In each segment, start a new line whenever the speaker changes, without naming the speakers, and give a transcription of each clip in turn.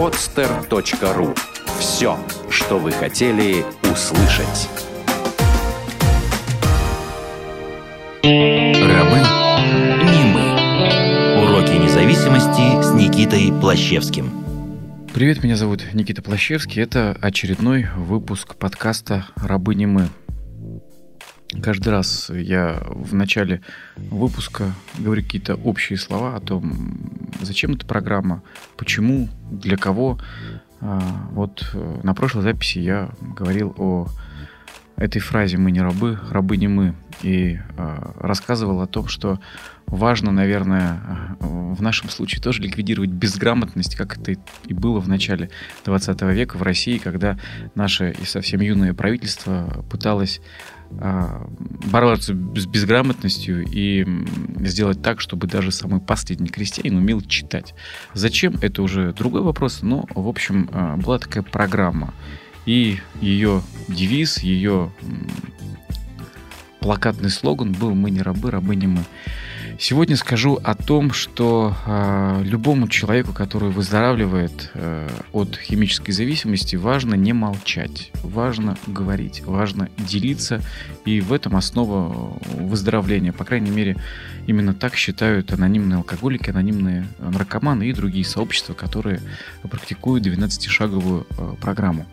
podster.ru Все, что вы хотели услышать.
Рабы не мы. Уроки независимости с Никитой Плащевским.
Привет, меня зовут Никита Плащевский. Это очередной выпуск подкаста «Рабы не мы». Каждый раз я в начале выпуска говорю какие-то общие слова о том, зачем эта программа, почему, для кого. А, вот э, на прошлой записи я говорил о этой фразе «мы не рабы, рабы не мы» и а, рассказывал о том, что важно, наверное, в нашем случае тоже ликвидировать безграмотность, как это и было в начале 20 века в России, когда наше и совсем юное правительство пыталось бороться с безграмотностью и сделать так, чтобы даже самый последний крестьянин умел читать. Зачем? Это уже другой вопрос, но, в общем, а, была такая программа. И ее девиз, ее плакатный слоган был «Мы не рабы, рабы не мы». Сегодня скажу о том, что э, любому человеку, который выздоравливает э, от химической зависимости, важно не молчать, важно говорить, важно делиться, и в этом основа выздоровления. По крайней мере, именно так считают анонимные алкоголики, анонимные наркоманы и другие сообщества, которые практикуют 12-шаговую э, программу.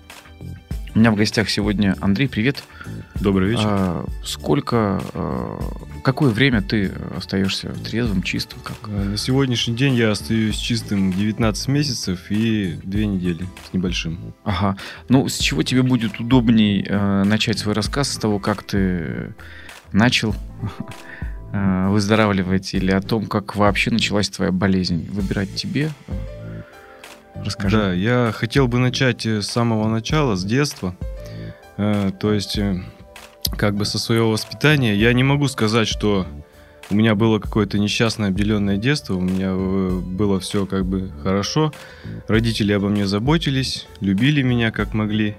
У меня в гостях сегодня Андрей, привет.
Добрый вечер.
А, сколько, а, какое время ты остаешься трезвым, чистым? Как?
А, на сегодняшний день я остаюсь чистым 19 месяцев и 2 недели с небольшим.
Ага. Ну, с чего тебе будет удобней э, начать свой рассказ? С того, как ты начал э, выздоравливать или о том, как вообще началась твоя болезнь? Выбирать тебе?
Расскажи. Да, я хотел бы начать э, с самого начала, с детства. Э, то есть, э, как бы со своего воспитания. Я не могу сказать, что у меня было какое-то несчастное обделенное детство, у меня было все как бы хорошо. Родители обо мне заботились, любили меня как могли.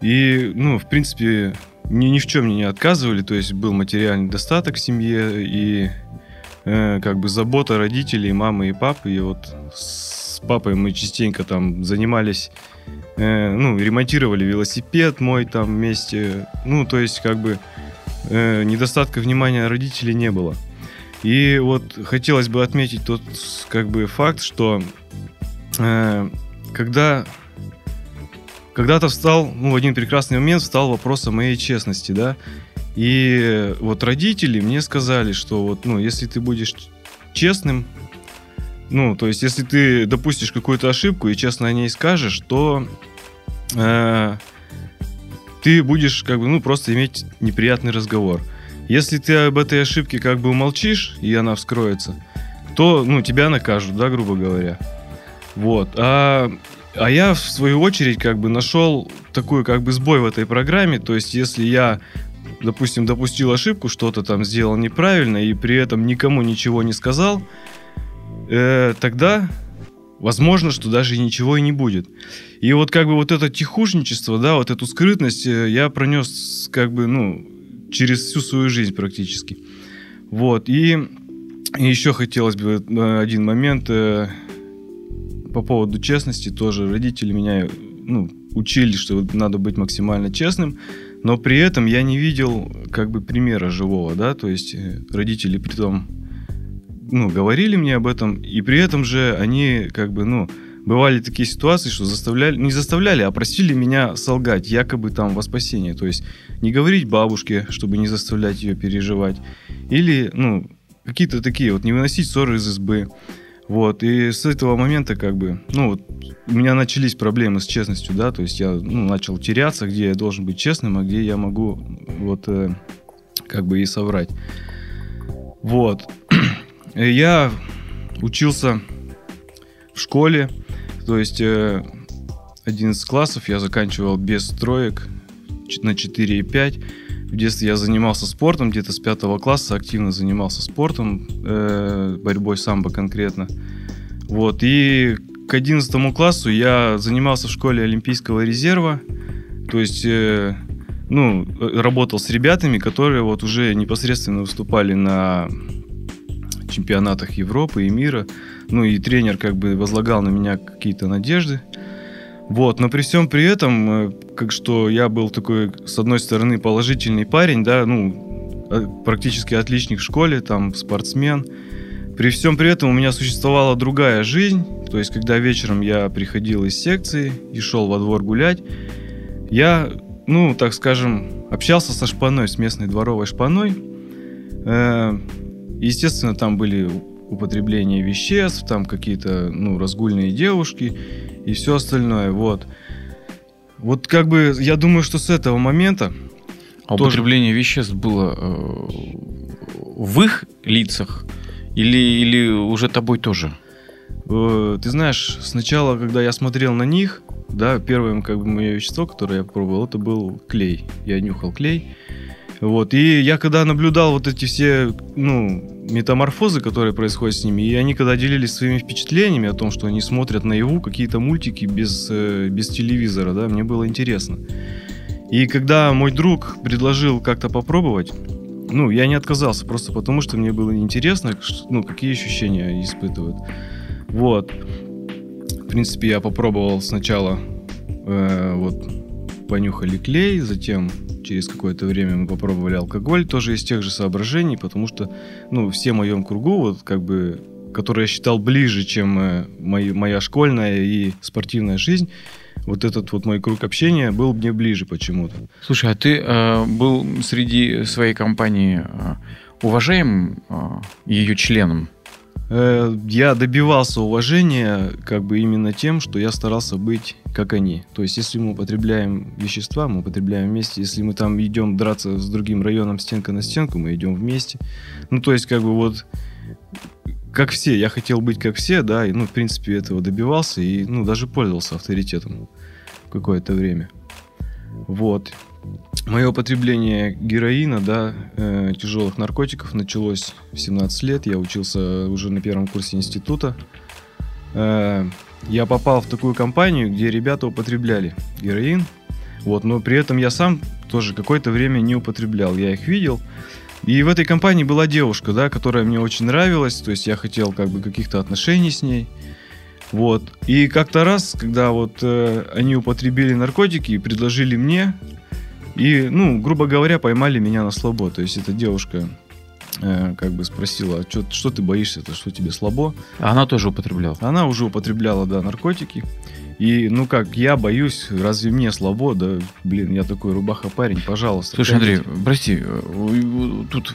И, ну, в принципе, ни, ни в чем мне не отказывали, то есть был материальный достаток в семье и э, как бы забота родителей, мамы и папы. И вот с с папой мы частенько там занимались, э, ну, ремонтировали велосипед мой там вместе. Ну, то есть, как бы, э, недостатка внимания родителей не было. И вот хотелось бы отметить тот, как бы, факт, что э, когда когда-то встал, ну, в один прекрасный момент встал вопрос о моей честности, да, и вот родители мне сказали, что вот, ну, если ты будешь честным, ну, то есть, если ты допустишь какую-то ошибку и честно о ней скажешь, то э, ты будешь, как бы, ну, просто иметь неприятный разговор. Если ты об этой ошибке как бы умолчишь, и она вскроется, то, ну, тебя накажут, да, грубо говоря. Вот. А, а я, в свою очередь, как бы нашел такой, как бы, сбой в этой программе. То есть, если я допустим, допустил ошибку, что-то там сделал неправильно и при этом никому ничего не сказал, э, тогда возможно, что даже ничего и не будет. И вот как бы вот это тихушничество, да, вот эту скрытность э, я пронес как бы, ну, через всю свою жизнь практически. Вот, и, еще хотелось бы э, один момент э, по поводу честности тоже. Родители меня, ну, учили, что надо быть максимально честным, но при этом я не видел как бы примера живого, да, то есть э, родители при том ну, говорили мне об этом, и при этом же они как бы, ну, бывали такие ситуации, что заставляли, не заставляли, а просили меня солгать, якобы там во спасение. То есть не говорить бабушке, чтобы не заставлять ее переживать. Или, ну, какие-то такие, вот не выносить ссоры из избы. Вот, и с этого момента как бы, ну, вот, у меня начались проблемы с честностью, да, то есть я, ну, начал теряться, где я должен быть честным, а где я могу, вот, э, как бы и соврать. Вот. Э, я учился в школе, то есть 11 э, классов я заканчивал без троек на 4,5. В детстве я занимался спортом, где-то с 5 класса активно занимался спортом, э, борьбой самбо конкретно. Вот, и к 11 классу я занимался в школе Олимпийского резерва, то есть, ну, работал с ребятами, которые вот уже непосредственно выступали на чемпионатах Европы и мира. Ну и тренер как бы возлагал на меня какие-то надежды. Вот, но при всем при этом, э, как что я был такой, с одной стороны, положительный парень, да, ну, э, практически отличник в школе, там, спортсмен. При всем при этом у меня существовала другая жизнь, то есть, когда вечером я приходил из секции и шел во двор гулять, я, ну, так скажем, общался со шпаной, с местной дворовой шпаной. Э, естественно, там были употребление веществ, там какие-то, ну, разгульные девушки и все остальное, вот. Вот как бы, я думаю, что с этого момента...
А тоже... употребление веществ было э, в их лицах или, или уже тобой тоже?
Э, ты знаешь, сначала, когда я смотрел на них, да, первое как бы мое вещество, которое я пробовал, это был клей. Я нюхал клей. Вот. И я когда наблюдал вот эти все, ну, метаморфозы, которые происходят с ними, и они когда делились своими впечатлениями о том, что они смотрят наяву какие-то мультики без, э, без телевизора, да, мне было интересно. И когда мой друг предложил как-то попробовать, ну, я не отказался, просто потому что мне было интересно, ну, какие ощущения испытывают. Вот. В принципе, я попробовал сначала э, вот понюхали клей, затем через какое-то время мы попробовали алкоголь, тоже из тех же соображений, потому что, ну, все в моем кругу, вот как бы, который я считал ближе, чем э, мои, моя школьная и спортивная жизнь, вот этот вот мой круг общения был мне ближе почему-то.
Слушай, а ты э, был среди своей компании э, уважаемым э, ее членом?
Э, я добивался уважения как бы именно тем, что я старался быть как они. То есть, если мы употребляем вещества, мы употребляем вместе. Если мы там идем драться с другим районом стенка на стенку, мы идем вместе. Ну, то есть, как бы вот как все. Я хотел быть как все, да, и, ну, в принципе, этого добивался и, ну, даже пользовался авторитетом какое-то время. Вот. Мое употребление героина, да, э, тяжелых наркотиков началось в 17 лет. Я учился уже на первом курсе института. Э, я попал в такую компанию, где ребята употребляли героин. Вот, но при этом я сам тоже какое-то время не употреблял. Я их видел. И в этой компании была девушка, да, которая мне очень нравилась. То есть я хотел как бы каких-то отношений с ней. Вот. И как-то раз, когда вот э, они употребили наркотики и предложили мне и, ну, грубо говоря, поймали меня на слабо. То есть эта девушка э, как бы спросила, а что, что ты боишься, это что тебе слабо?
Она тоже употребляла?
Она уже употребляла, да, наркотики. И, ну как, я боюсь, разве мне слабо? Да, блин, я такой рубаха парень, пожалуйста.
Слушай, Андрей, прости, э, тут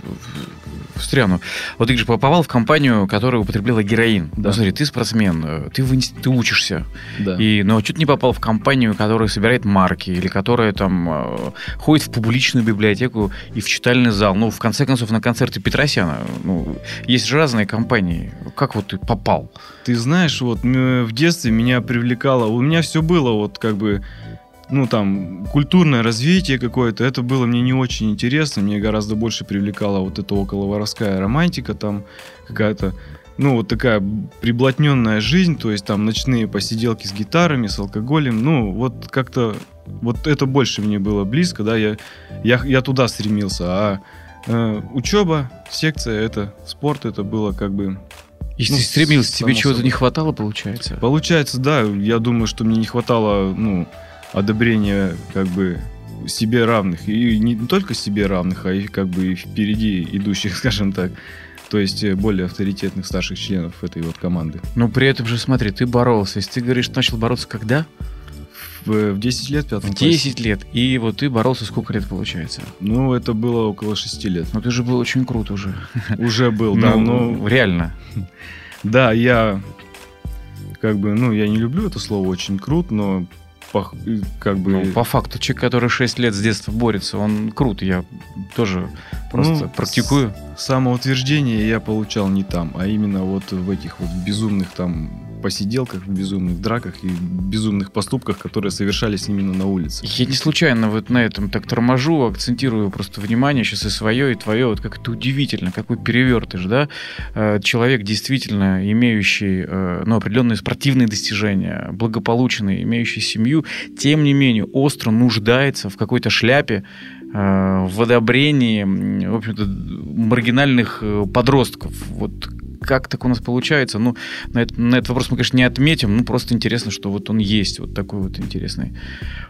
встряну. Вот ты же попал в компанию, которая употребляла героин. Да. Ну, смотри, ты спортсмен, э, ты, в, ты учишься. Да. И, но чуть не попал в компанию, которая собирает марки, или которая там э, ходит в публичную библиотеку и в читальный зал. Ну, в конце концов, на концерты Петросяна. Ну, есть же разные компании. Как вот ты попал?
Ты знаешь, вот в детстве меня привлекало у меня все было вот как бы ну, там, культурное развитие какое-то, это было мне не очень интересно, мне гораздо больше привлекала вот эта околоворовская романтика, там, какая-то, ну, вот такая приблотненная жизнь, то есть там ночные посиделки с гитарами, с алкоголем, ну, вот как-то, вот это больше мне было близко, да, я, я, я туда стремился, а э, учеба, секция, это спорт, это было как бы
если ну, ты стремился, тебе чего-то не хватало, получается?
Получается, да. Я думаю, что мне не хватало, ну, одобрения, как бы, себе равных. И не только себе равных, а и как бы впереди идущих, скажем так. То есть э, более авторитетных старших членов этой вот команды.
Но при этом же, смотри, ты боролся. Если ты говоришь, начал бороться когда?
В, в 10 лет, в пятом
В 10 классе. лет. И вот ты боролся сколько лет, получается?
Ну, это было около 6 лет.
Ну, ты же был очень крут уже.
Уже был, да.
Ну, но... реально.
Да, я как бы, ну, я не люблю это слово очень крут, но по, как бы... Ну,
по факту, человек, который 6 лет с детства борется, он крут. Я тоже просто ну, практикую.
Самоутверждение я получал не там, а именно вот в этих вот безумных там посиделках, в безумных драках и безумных поступках, которые совершались именно на улице.
Я не случайно вот на этом так торможу, акцентирую просто внимание сейчас и свое, и твое. Вот как это удивительно, какой перевертыш, да? Э, человек, действительно имеющий э, ну, определенные спортивные достижения, благополучный, имеющий семью, тем не менее остро нуждается в какой-то шляпе, э, в одобрении, в общем-то, маргинальных подростков. Вот как так у нас получается? Ну, на, это, на этот вопрос мы, конечно, не отметим, ну, просто интересно, что вот он есть, вот такой вот интересный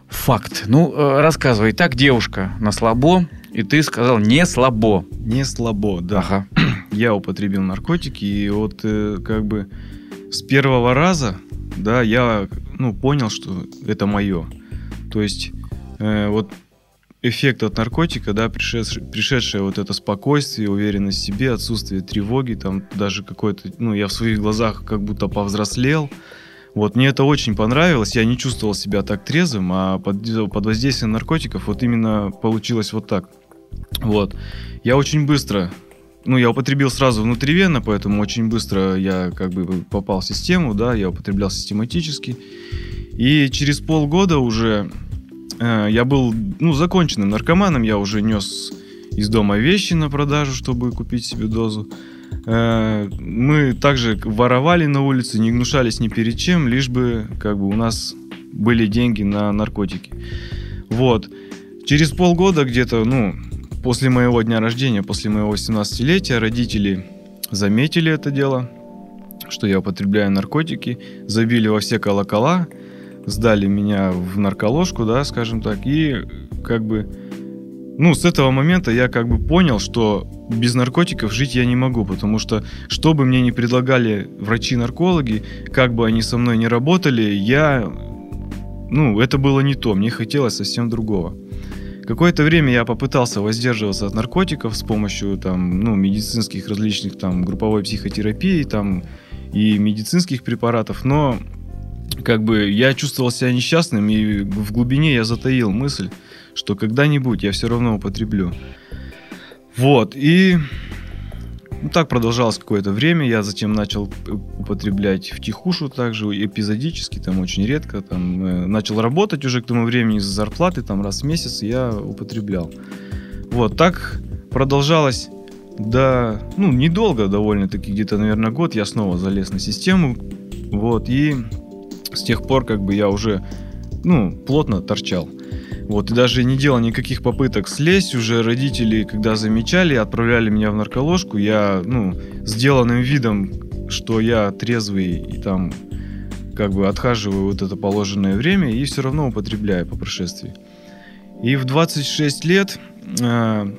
факт. Ну, э, рассказывай. Так, девушка на слабо, и ты сказал не слабо.
Не слабо, да. Ага. Я употребил наркотики, и вот э, как бы с первого раза, да, я, ну, понял, что это мое. То есть, э, вот эффект от наркотика, да, пришедшее, пришедшее вот это спокойствие, уверенность в себе, отсутствие тревоги, там даже какой-то, ну, я в своих глазах как будто повзрослел. Вот, мне это очень понравилось, я не чувствовал себя так трезвым, а под, под воздействием наркотиков вот именно получилось вот так. Вот. Я очень быстро, ну, я употребил сразу внутривенно, поэтому очень быстро я как бы попал в систему, да, я употреблял систематически. И через полгода уже я был, ну, законченным наркоманом, я уже нес из дома вещи на продажу, чтобы купить себе дозу. Э, мы также воровали на улице, не гнушались ни перед чем, лишь бы как бы у нас были деньги на наркотики. Вот. Через полгода где-то, ну, после моего дня рождения, после моего 18-летия, родители заметили это дело, что я употребляю наркотики, забили во все колокола – сдали меня в нарколожку, да, скажем так, и как бы, ну, с этого момента я как бы понял, что без наркотиков жить я не могу, потому что, что бы мне ни предлагали врачи-наркологи, как бы они со мной не работали, я, ну, это было не то, мне хотелось совсем другого. Какое-то время я попытался воздерживаться от наркотиков с помощью там, ну, медицинских различных там групповой психотерапии там и медицинских препаратов, но как бы я чувствовал себя несчастным, и в глубине я затаил мысль, что когда-нибудь я все равно употреблю. Вот, и ну, так продолжалось какое-то время. Я затем начал употреблять в тихушу также, эпизодически, там очень редко. Там, э, начал работать уже к тому времени из-за зарплаты, там раз в месяц я употреблял. Вот, так продолжалось до, ну, недолго довольно-таки, где-то, наверное, год я снова залез на систему. Вот, и с тех пор как бы я уже, ну, плотно торчал. Вот, и даже не делал никаких попыток слезть, уже родители, когда замечали, отправляли меня в нарколожку, я, ну, сделанным видом, что я трезвый и там как бы отхаживаю вот это положенное время и все равно употребляю по прошествии. И в 26 лет э,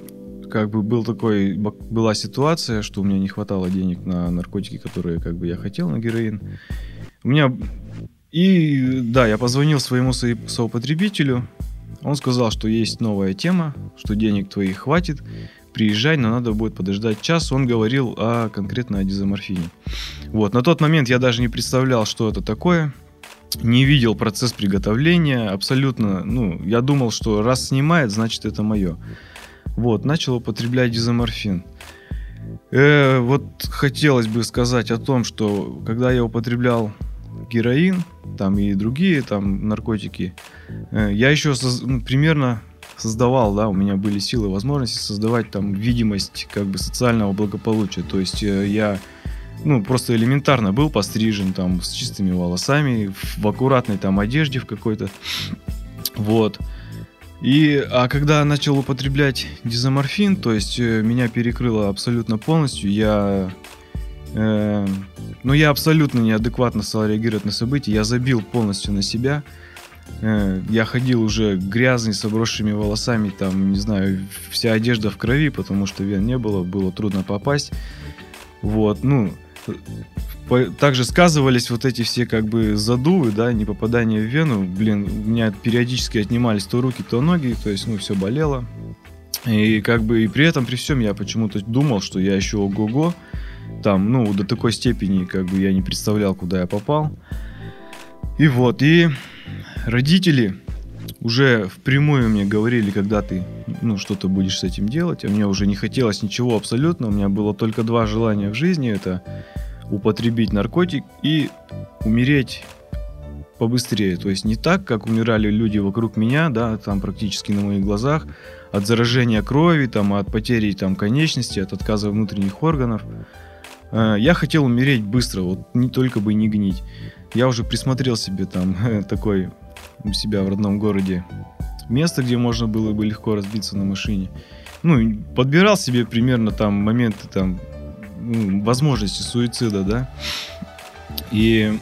как бы был такой, была ситуация, что у меня не хватало денег на наркотики, которые как бы я хотел, на героин. У меня и да, я позвонил своему соупотребителю. Он сказал, что есть новая тема, что денег твоих хватит, приезжай, но надо будет подождать час. Он говорил о конкретно о дизоморфине. Вот, на тот момент я даже не представлял, что это такое. Не видел процесс приготовления, абсолютно, ну, я думал, что раз снимает, значит это мое. Вот, начал употреблять дизоморфин. Э, вот хотелось бы сказать о том, что когда я употреблял героин, там и другие там наркотики. Э, я еще соз, ну, примерно создавал, да, у меня были силы, возможности создавать там видимость как бы социального благополучия. То есть э, я ну, просто элементарно был пострижен там с чистыми волосами, в аккуратной там одежде в какой-то. Вот. И, а когда начал употреблять дизоморфин, то есть э, меня перекрыло абсолютно полностью, я э, но я абсолютно неадекватно стал реагировать на события. Я забил полностью на себя. Э, я ходил уже грязный, с обросшими волосами, там, не знаю, вся одежда в крови, потому что вен не было, было трудно попасть. Вот, ну, также сказывались вот эти все как бы задувы, да, не попадание в вену. Блин, у меня периодически отнимались то руки, то ноги, то есть, ну, все болело. И как бы и при этом, при всем я почему-то думал, что я еще ого-го там, ну, до такой степени, как бы я не представлял, куда я попал. И вот, и родители уже впрямую мне говорили, когда ты, ну, что-то будешь с этим делать, а мне уже не хотелось ничего абсолютно, у меня было только два желания в жизни, это употребить наркотик и умереть побыстрее. То есть не так, как умирали люди вокруг меня, да, там практически на моих глазах, от заражения крови, там, от потери там конечности, от отказа внутренних органов. Э, я хотел умереть быстро, вот не только бы не гнить. Я уже присмотрел себе там такой у себя в родном городе место, где можно было бы легко разбиться на машине. Ну, подбирал себе примерно там моменты там ну, возможности суицида, да. И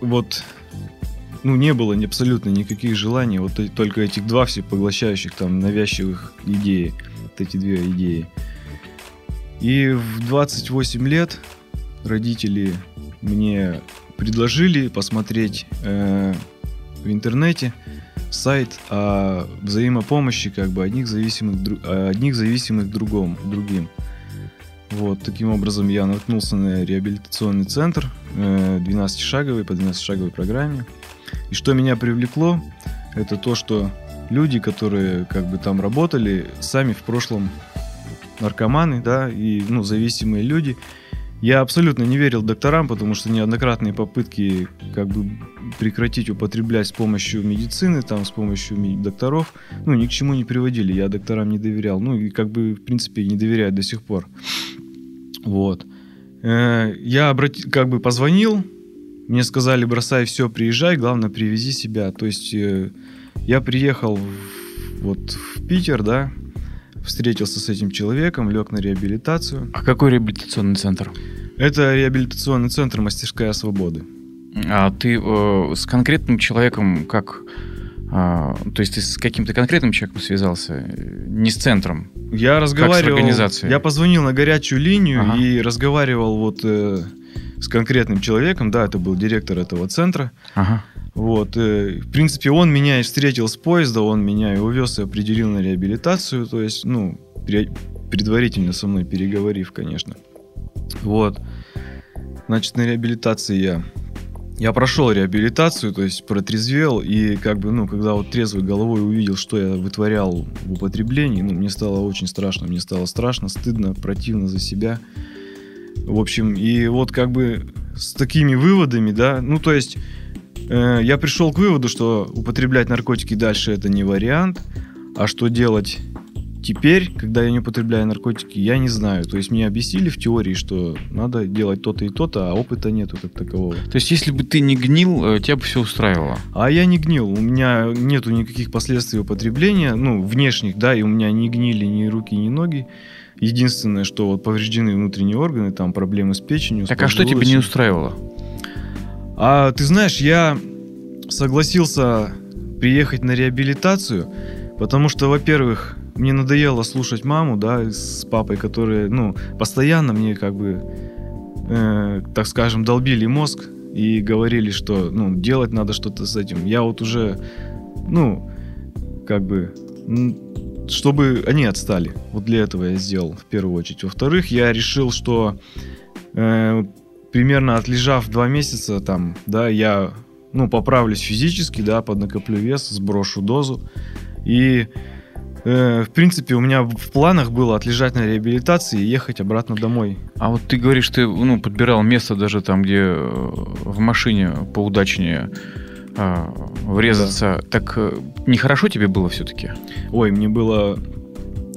вот ну, не было абсолютно никаких желаний, вот только этих два всепоглощающих там навязчивых идей, вот эти две идеи. И в 28 лет родители мне предложили посмотреть э, в интернете сайт о взаимопомощи как бы одних зависимых, одних зависимых другом, другим. Вот, таким образом я наткнулся на реабилитационный центр, 12-шаговый, э, по 12-шаговой программе. И что меня привлекло, это то, что люди, которые как бы там работали, сами в прошлом наркоманы, да, и, ну, зависимые люди. Я абсолютно не верил докторам, потому что неоднократные попытки как бы прекратить употреблять с помощью медицины, там, с помощью докторов, ну, ни к чему не приводили. Я докторам не доверял. Ну, и как бы, в принципе, не доверяю до сих пор. Вот. Э, я обрати... как бы позвонил, мне сказали, бросай все, приезжай, главное, привези себя. То есть э, я приехал вот в Питер, да, встретился с этим человеком, лег на реабилитацию.
А какой реабилитационный центр?
Это реабилитационный центр «Мастерская свободы».
А ты э, с конкретным человеком как а, то есть ты с каким-то конкретным человеком связался, не с центром?
Я разговаривал. Как с организацией? Я позвонил на горячую линию ага. и разговаривал вот э, с конкретным человеком. Да, это был директор этого центра. Ага. Вот, э, в принципе, он меня и встретил с поезда, он меня и увез и определил на реабилитацию. То есть, ну, предварительно со мной переговорив, конечно. Вот. Значит, на реабилитации я я прошел реабилитацию, то есть протрезвел, и как бы, ну, когда вот трезвой головой увидел, что я вытворял в употреблении, ну, мне стало очень страшно, мне стало страшно, стыдно, противно за себя. В общем, и вот как бы с такими выводами, да, ну, то есть э, я пришел к выводу, что употреблять наркотики дальше это не вариант, а что делать Теперь, когда я не употребляю наркотики, я не знаю. То есть мне объяснили в теории, что надо делать то-то и то-то, а опыта нету как такового.
То есть если бы ты не гнил, э, тебя бы все устраивало?
А я не гнил. У меня нету никаких последствий употребления, ну, внешних, да, и у меня не гнили ни руки, ни ноги. Единственное, что вот повреждены внутренние органы, там проблемы с печенью.
Так с а что тебе не устраивало?
А ты знаешь, я согласился приехать на реабилитацию, потому что, во-первых, мне надоело слушать маму, да, с папой, которые, ну, постоянно мне как бы, э, так скажем, долбили мозг и говорили, что, ну, делать надо что-то с этим. Я вот уже, ну, как бы, чтобы они отстали. Вот для этого я сделал в первую очередь. Во-вторых, я решил, что э, примерно отлежав два месяца там, да, я, ну, поправлюсь физически, да, поднакоплю вес, сброшу дозу и Э, в принципе, у меня в планах было отлежать на реабилитации и ехать обратно домой.
А вот ты говоришь, ты ну, подбирал место даже там, где э, в машине поудачнее а, врезаться. Да. Так э, нехорошо тебе было все-таки?
Ой, мне было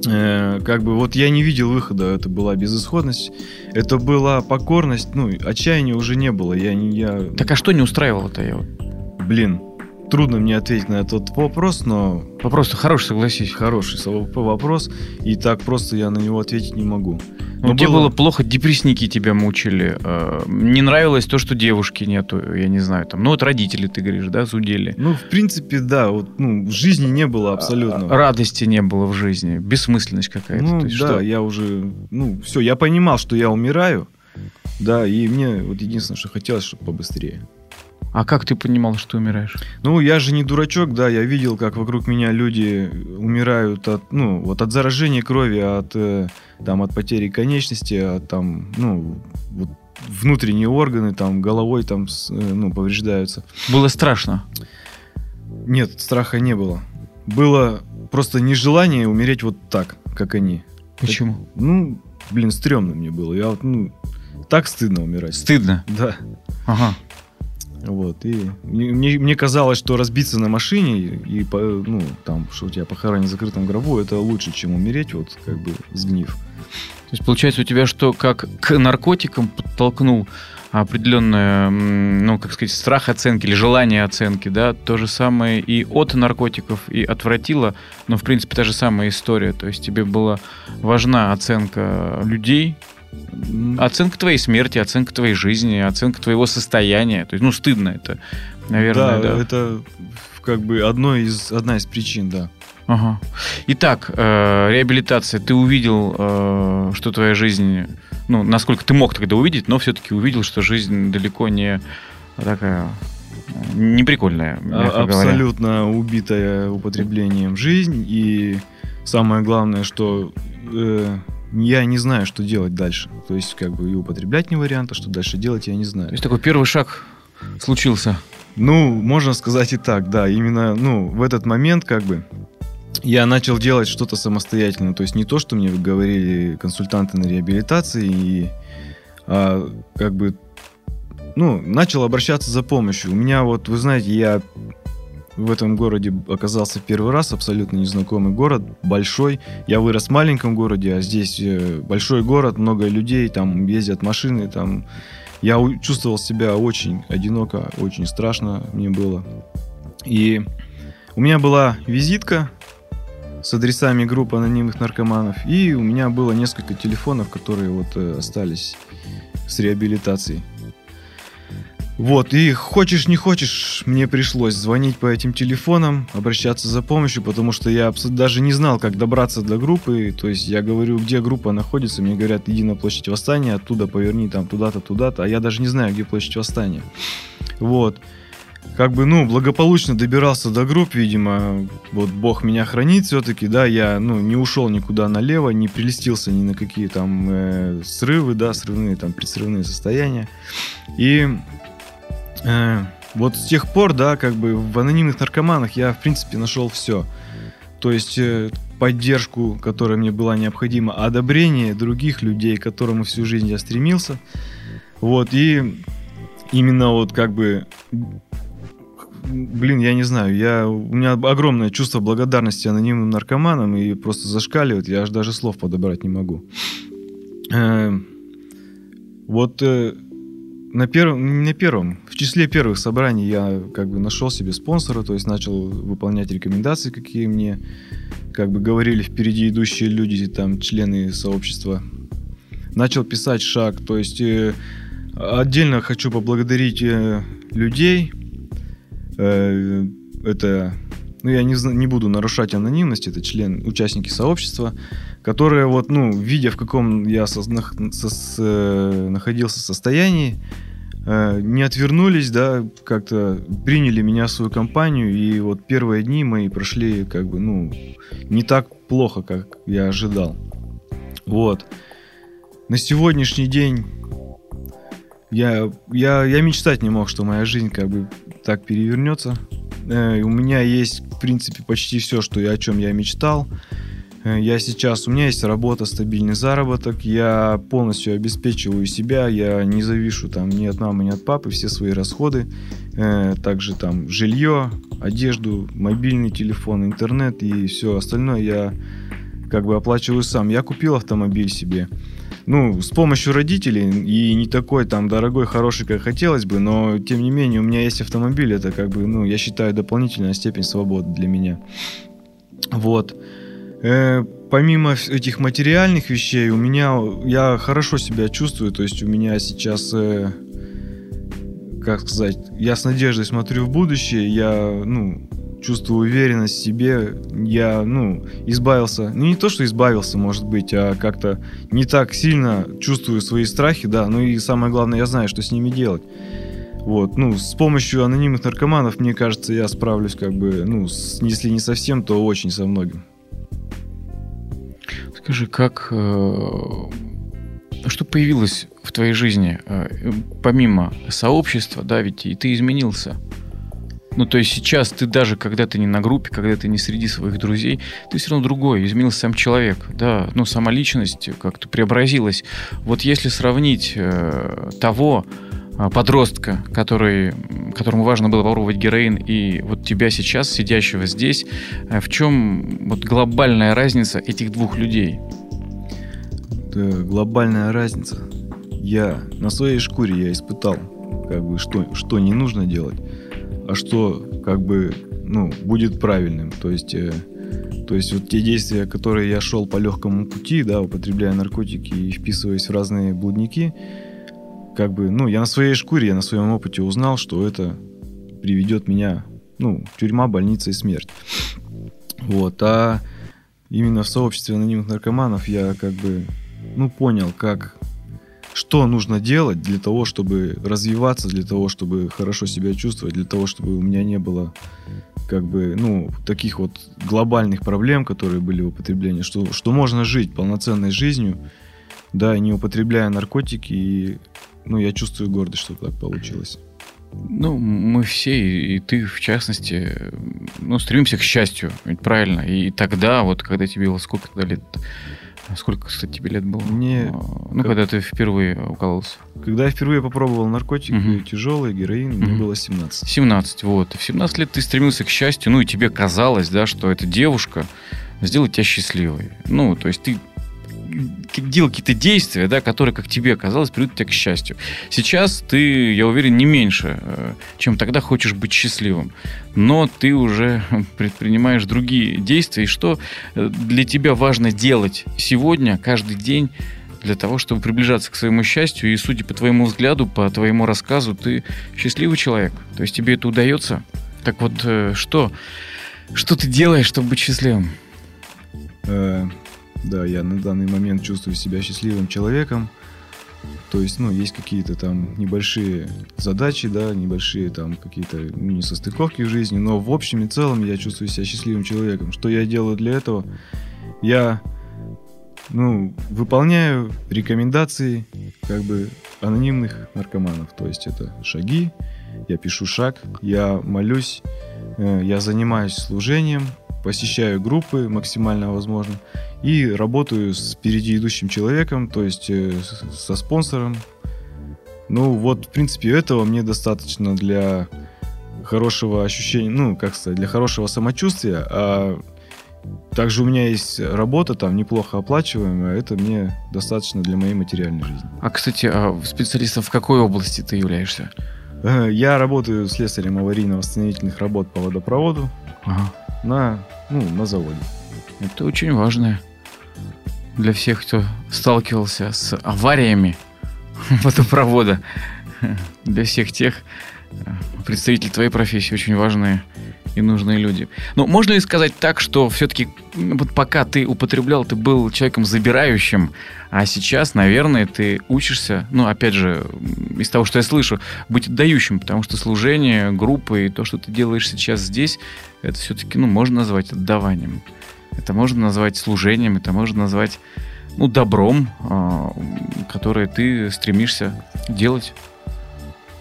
э, как бы вот я не видел выхода, это была безысходность, это была покорность, ну отчаяния уже не было, я я.
Так а что не устраивало-то я вот?
Блин, трудно мне ответить на этот вопрос, но...
Вопрос хороший, согласись.
Хороший вопрос, и так просто я на него ответить не могу.
Но ну, тебе было... было плохо, депрессники тебя мучили, э, не нравилось то, что девушки нету, я не знаю, там, ну вот родители, ты говоришь, да, зудели.
Ну, в принципе, да, вот, ну, в жизни не было абсолютно.
А, радости не было в жизни, бессмысленность какая-то.
Ну, да, что? я уже, ну, все, я понимал, что я умираю, да, и мне вот единственное, что хотелось, чтобы побыстрее.
А как ты понимал, что умираешь?
Ну, я же не дурачок, да, я видел, как вокруг меня люди умирают от, ну, вот от заражения крови, от, э, там, от потери конечности, от, там, ну, вот, внутренние органы, там, головой, там, э, ну, повреждаются.
Было страшно?
Нет, страха не было. Было просто нежелание умереть вот так, как они.
Почему?
Так, ну, блин, стрёмно мне было. Я вот, ну, так стыдно умирать.
Стыдно?
Да.
Ага.
Вот, и мне, мне казалось, что разбиться на машине и, ну, там, что у тебя похоронить в закрытом гробу, это лучше, чем умереть, вот, как бы, сгнив.
То есть, получается, у тебя что, как к наркотикам подтолкнул определенное, ну, как сказать, страх оценки или желание оценки, да, то же самое и от наркотиков, и отвратило, но, в принципе, та же самая история. То есть тебе была важна оценка людей, Оценка твоей смерти, оценка твоей жизни, оценка твоего состояния. То есть, ну, стыдно это, наверное.
Да, да. это как бы одно из, одна из причин, да.
Ага. Итак, э, реабилитация. Ты увидел, э, что твоя жизнь, ну, насколько ты мог тогда увидеть, но все-таки увидел, что жизнь далеко не такая неприкольная.
А, абсолютно говоря. убитая употреблением жизнь. И самое главное, что э, я не знаю, что делать дальше. То есть, как бы и употреблять не вариант, а что дальше делать, я не знаю. То
есть такой первый шаг случился.
Ну, можно сказать и так, да. Именно, ну, в этот момент, как бы, я начал делать что-то самостоятельно. То есть не то, что мне говорили консультанты на реабилитации, и, а, как бы, ну, начал обращаться за помощью. У меня вот, вы знаете, я в этом городе оказался первый раз, абсолютно незнакомый город, большой. Я вырос в маленьком городе, а здесь э, большой город, много людей, там ездят машины, там... Я чувствовал себя очень одиноко, очень страшно мне было. И у меня была визитка с адресами групп анонимных наркоманов, и у меня было несколько телефонов, которые вот э, остались с реабилитацией. Вот, и хочешь не хочешь, мне пришлось звонить по этим телефонам, обращаться за помощью, потому что я даже не знал, как добраться до группы. То есть я говорю, где группа находится, мне говорят, иди на площадь Восстания, оттуда поверни там туда-то, туда-то, а я даже не знаю, где площадь Восстания. Вот. Как бы, ну, благополучно добирался до групп, видимо, вот Бог меня хранит все-таки, да, я, ну, не ушел никуда налево, не прилистился ни на какие там э, срывы, да, срывные, там, предсрывные состояния. И Э, вот с тех пор, да, как бы в анонимных наркоманах я, в принципе, нашел все. То есть э, поддержку, которая мне была необходима, одобрение других людей, к которому всю жизнь я стремился. Вот, и именно вот как бы блин, я не знаю, я, у меня огромное чувство благодарности анонимным наркоманам и просто зашкаливает, я аж даже слов подобрать не могу. Э, вот э, на первом, на первом, в числе первых собраний я как бы нашел себе спонсора, то есть начал выполнять рекомендации, какие мне как бы говорили впереди идущие люди, там члены сообщества. Начал писать шаг, то есть э, отдельно хочу поблагодарить э, людей. Э, это, ну я не, не буду нарушать анонимность, это член, участники сообщества, которые вот, ну, видя в каком я со, со, с, э, находился состоянии, э, не отвернулись, да, как-то приняли меня в свою компанию, и вот первые дни мои прошли, как бы, ну, не так плохо, как я ожидал. Вот. На сегодняшний день я, я, я мечтать не мог, что моя жизнь как бы так перевернется. Э, у меня есть, в принципе, почти все, что я, о чем я мечтал. Я сейчас, у меня есть работа, стабильный заработок, я полностью обеспечиваю себя, я не завишу там ни от мамы, ни от папы, все свои расходы, э, также там жилье, одежду, мобильный телефон, интернет и все остальное я как бы оплачиваю сам. Я купил автомобиль себе, ну, с помощью родителей, и не такой там дорогой, хороший, как хотелось бы, но тем не менее у меня есть автомобиль, это как бы, ну, я считаю, дополнительная степень свободы для меня. Вот. Э, помимо этих материальных вещей, у меня я хорошо себя чувствую, то есть у меня сейчас, э, как сказать, я с надеждой смотрю в будущее, я, ну, чувствую уверенность в себе, я, ну, избавился, ну, не то, что избавился, может быть, а как-то не так сильно чувствую свои страхи, да, ну и самое главное, я знаю, что с ними делать. Вот, ну, с помощью анонимных наркоманов, мне кажется, я справлюсь, как бы, ну, если не совсем, то очень со многим.
Скажи, как... Э, что появилось в твоей жизни, э, помимо сообщества, да, ведь и ты изменился. Ну, то есть сейчас ты даже, когда ты не на группе, когда ты не среди своих друзей, ты все равно другой, изменился сам человек, да, ну, сама личность как-то преобразилась. Вот если сравнить э, того, подростка, который, которому важно было попробовать героин, и вот тебя сейчас, сидящего здесь, э, в чем вот глобальная разница этих двух людей?
Да, глобальная разница. Я на своей шкуре я испытал, как бы, что, что не нужно делать, а что, как бы, ну, будет правильным. То есть, э, То есть вот те действия, которые я шел по легкому пути, да, употребляя наркотики и вписываясь в разные блудники, как бы, ну, я на своей шкуре, я на своем опыте узнал, что это приведет меня, ну, тюрьма, больница и смерть. Вот, а именно в сообществе анонимных наркоманов я как бы, ну, понял, как, что нужно делать для того, чтобы развиваться, для того, чтобы хорошо себя чувствовать, для того, чтобы у меня не было как бы, ну, таких вот глобальных проблем, которые были в употреблении, что, что можно жить полноценной жизнью, да, не употребляя наркотики, и, ну, я чувствую гордость, что так получилось.
Ну, мы все, и ты в частности, ну, стремимся к счастью, ведь правильно. И тогда, вот когда тебе было сколько тогда лет? Сколько, кстати, тебе лет было?
Мне...
Ну, как... когда ты впервые укололся.
Когда я впервые попробовал наркотик, угу. тяжелый, героин, угу. мне было 17.
17, вот. И в 17 лет ты стремился к счастью, ну, и тебе казалось, да, что эта девушка сделает тебя счастливой. Ну, то есть ты делал какие-то действия, да, которые, как тебе казалось, приведут тебя к счастью. Сейчас ты, я уверен, не меньше, э, чем тогда хочешь быть счастливым. Но ты уже предпринимаешь другие действия. И что э, для тебя важно делать сегодня, каждый день, для того, чтобы приближаться к своему счастью. И судя по твоему взгляду, по твоему рассказу, ты счастливый человек. То есть тебе это удается. Так вот, э, что, что ты делаешь, чтобы быть счастливым?
Да, я на данный момент чувствую себя счастливым человеком. То есть, ну, есть какие-то там небольшие задачи, да, небольшие там какие-то несостыковки в жизни, но в общем и целом я чувствую себя счастливым человеком. Что я делаю для этого? Я, ну, выполняю рекомендации, как бы, анонимных наркоманов. То есть это шаги, я пишу шаг, я молюсь, э, я занимаюсь служением, посещаю группы максимально возможно и работаю с впереди идущим человеком, то есть э, со спонсором. Ну вот, в принципе, этого мне достаточно для хорошего ощущения, ну, как сказать, для хорошего самочувствия, а также у меня есть работа там неплохо оплачиваемая, это мне достаточно для моей материальной жизни.
А, кстати, а специалистом в какой области ты являешься?
Э, я работаю слесарем аварийно-восстановительных работ по водопроводу. Ага на, ну, на заводе.
Это очень важно для всех, кто сталкивался с авариями водопровода. Для всех тех э, представителей твоей профессии очень важные и нужные люди. Но можно ли сказать так, что все-таки вот пока ты употреблял, ты был человеком забирающим, а сейчас, наверное, ты учишься, ну, опять же, из того, что я слышу, быть отдающим, потому что служение, группы и то, что ты делаешь сейчас здесь, это все-таки, ну, можно назвать отдаванием. Это можно назвать служением, это можно назвать, ну, добром, а, которое ты стремишься делать.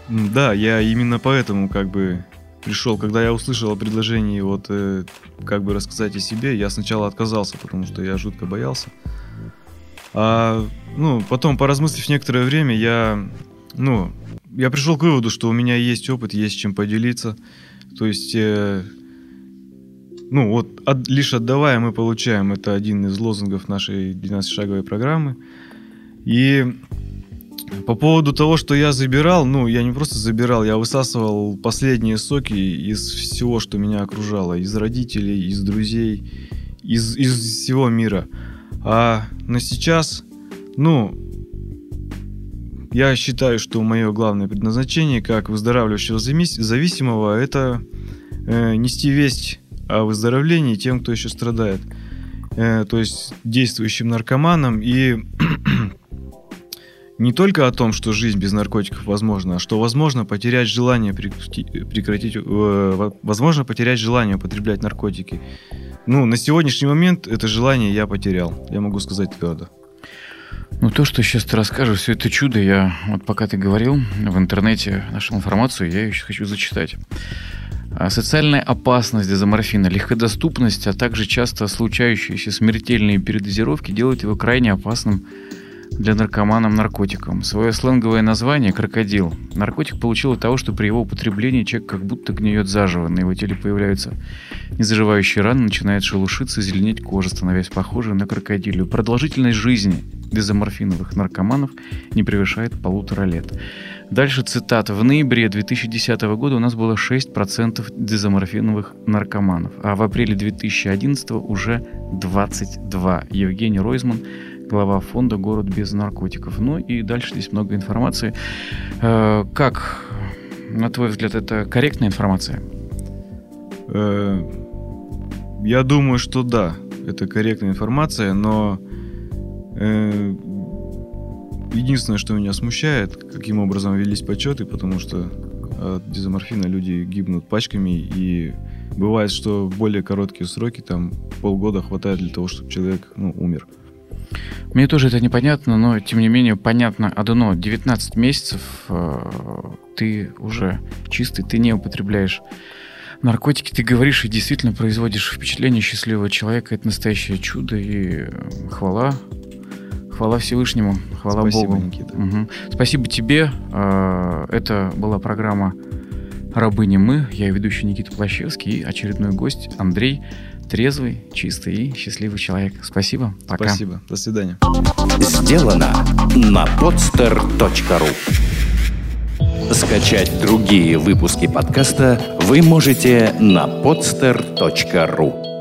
Да, я именно поэтому как бы пришел, когда я услышал о предложении вот э, как бы рассказать о себе, я сначала отказался, потому что я жутко боялся. А, ну, потом, поразмыслив некоторое время, я, ну, я пришел к выводу, что у меня есть опыт, есть чем поделиться. То есть, э, ну, вот от, лишь отдавая мы получаем. Это один из лозунгов нашей 12-шаговой программы. И по поводу того, что я забирал, ну, я не просто забирал, я высасывал последние соки из всего, что меня окружало. Из родителей, из друзей, из, из всего мира. А на сейчас, ну, я считаю, что мое главное предназначение как выздоравливающего зависимого это э, нести весть о выздоровлении тем, кто еще страдает. Э, то есть действующим наркоманам и не только о том, что жизнь без наркотиков возможна, а что возможно потерять желание прекратить, э, возможно потерять желание употреблять наркотики. Ну, на сегодняшний момент это желание я потерял. Я могу сказать твердо.
Ну, то, что сейчас ты расскажешь, все это чудо, я вот пока ты говорил, в интернете нашел информацию, я ее сейчас хочу зачитать. А социальная опасность дезоморфина, легкодоступность, а также часто случающиеся смертельные передозировки делают его крайне опасным для наркоманам наркотиком. Свое сленговое название «крокодил» наркотик получил от того, что при его употреблении человек как будто гниет заживо. На его теле появляются незаживающие раны, начинает шелушиться, зеленеть кожа, становясь похожей на крокодилю. Продолжительность жизни дезоморфиновых наркоманов не превышает полутора лет. Дальше цитата. В ноябре 2010 года у нас было 6% дезоморфиновых наркоманов, а в апреле 2011 уже 22. Евгений Ройзман, глава фонда «Город без наркотиков». Ну и дальше здесь много информации. Э, как, на твой взгляд, это корректная информация?
Э, я думаю, что да, это корректная информация, но э, единственное, что меня смущает, каким образом велись подсчеты, потому что от дезоморфина люди гибнут пачками, и бывает, что более короткие сроки, там полгода хватает для того, чтобы человек ну, умер.
Мне тоже это непонятно, но тем не менее понятно одно. 19 месяцев э, ты уже чистый, ты не употребляешь наркотики, ты говоришь и действительно производишь впечатление счастливого человека. Это настоящее чудо и хвала. Хвала Всевышнему, хвала
Спасибо,
Богу.
Никита.
Угу. Спасибо тебе. Э, это была программа «Рабы не мы». Я ведущий Никита Плащевский и очередной гость Андрей трезвый, чистый и счастливый человек. Спасибо. Пока.
Спасибо. До свидания.
Сделано на podster.ru Скачать другие выпуски подкаста вы можете на podster.ru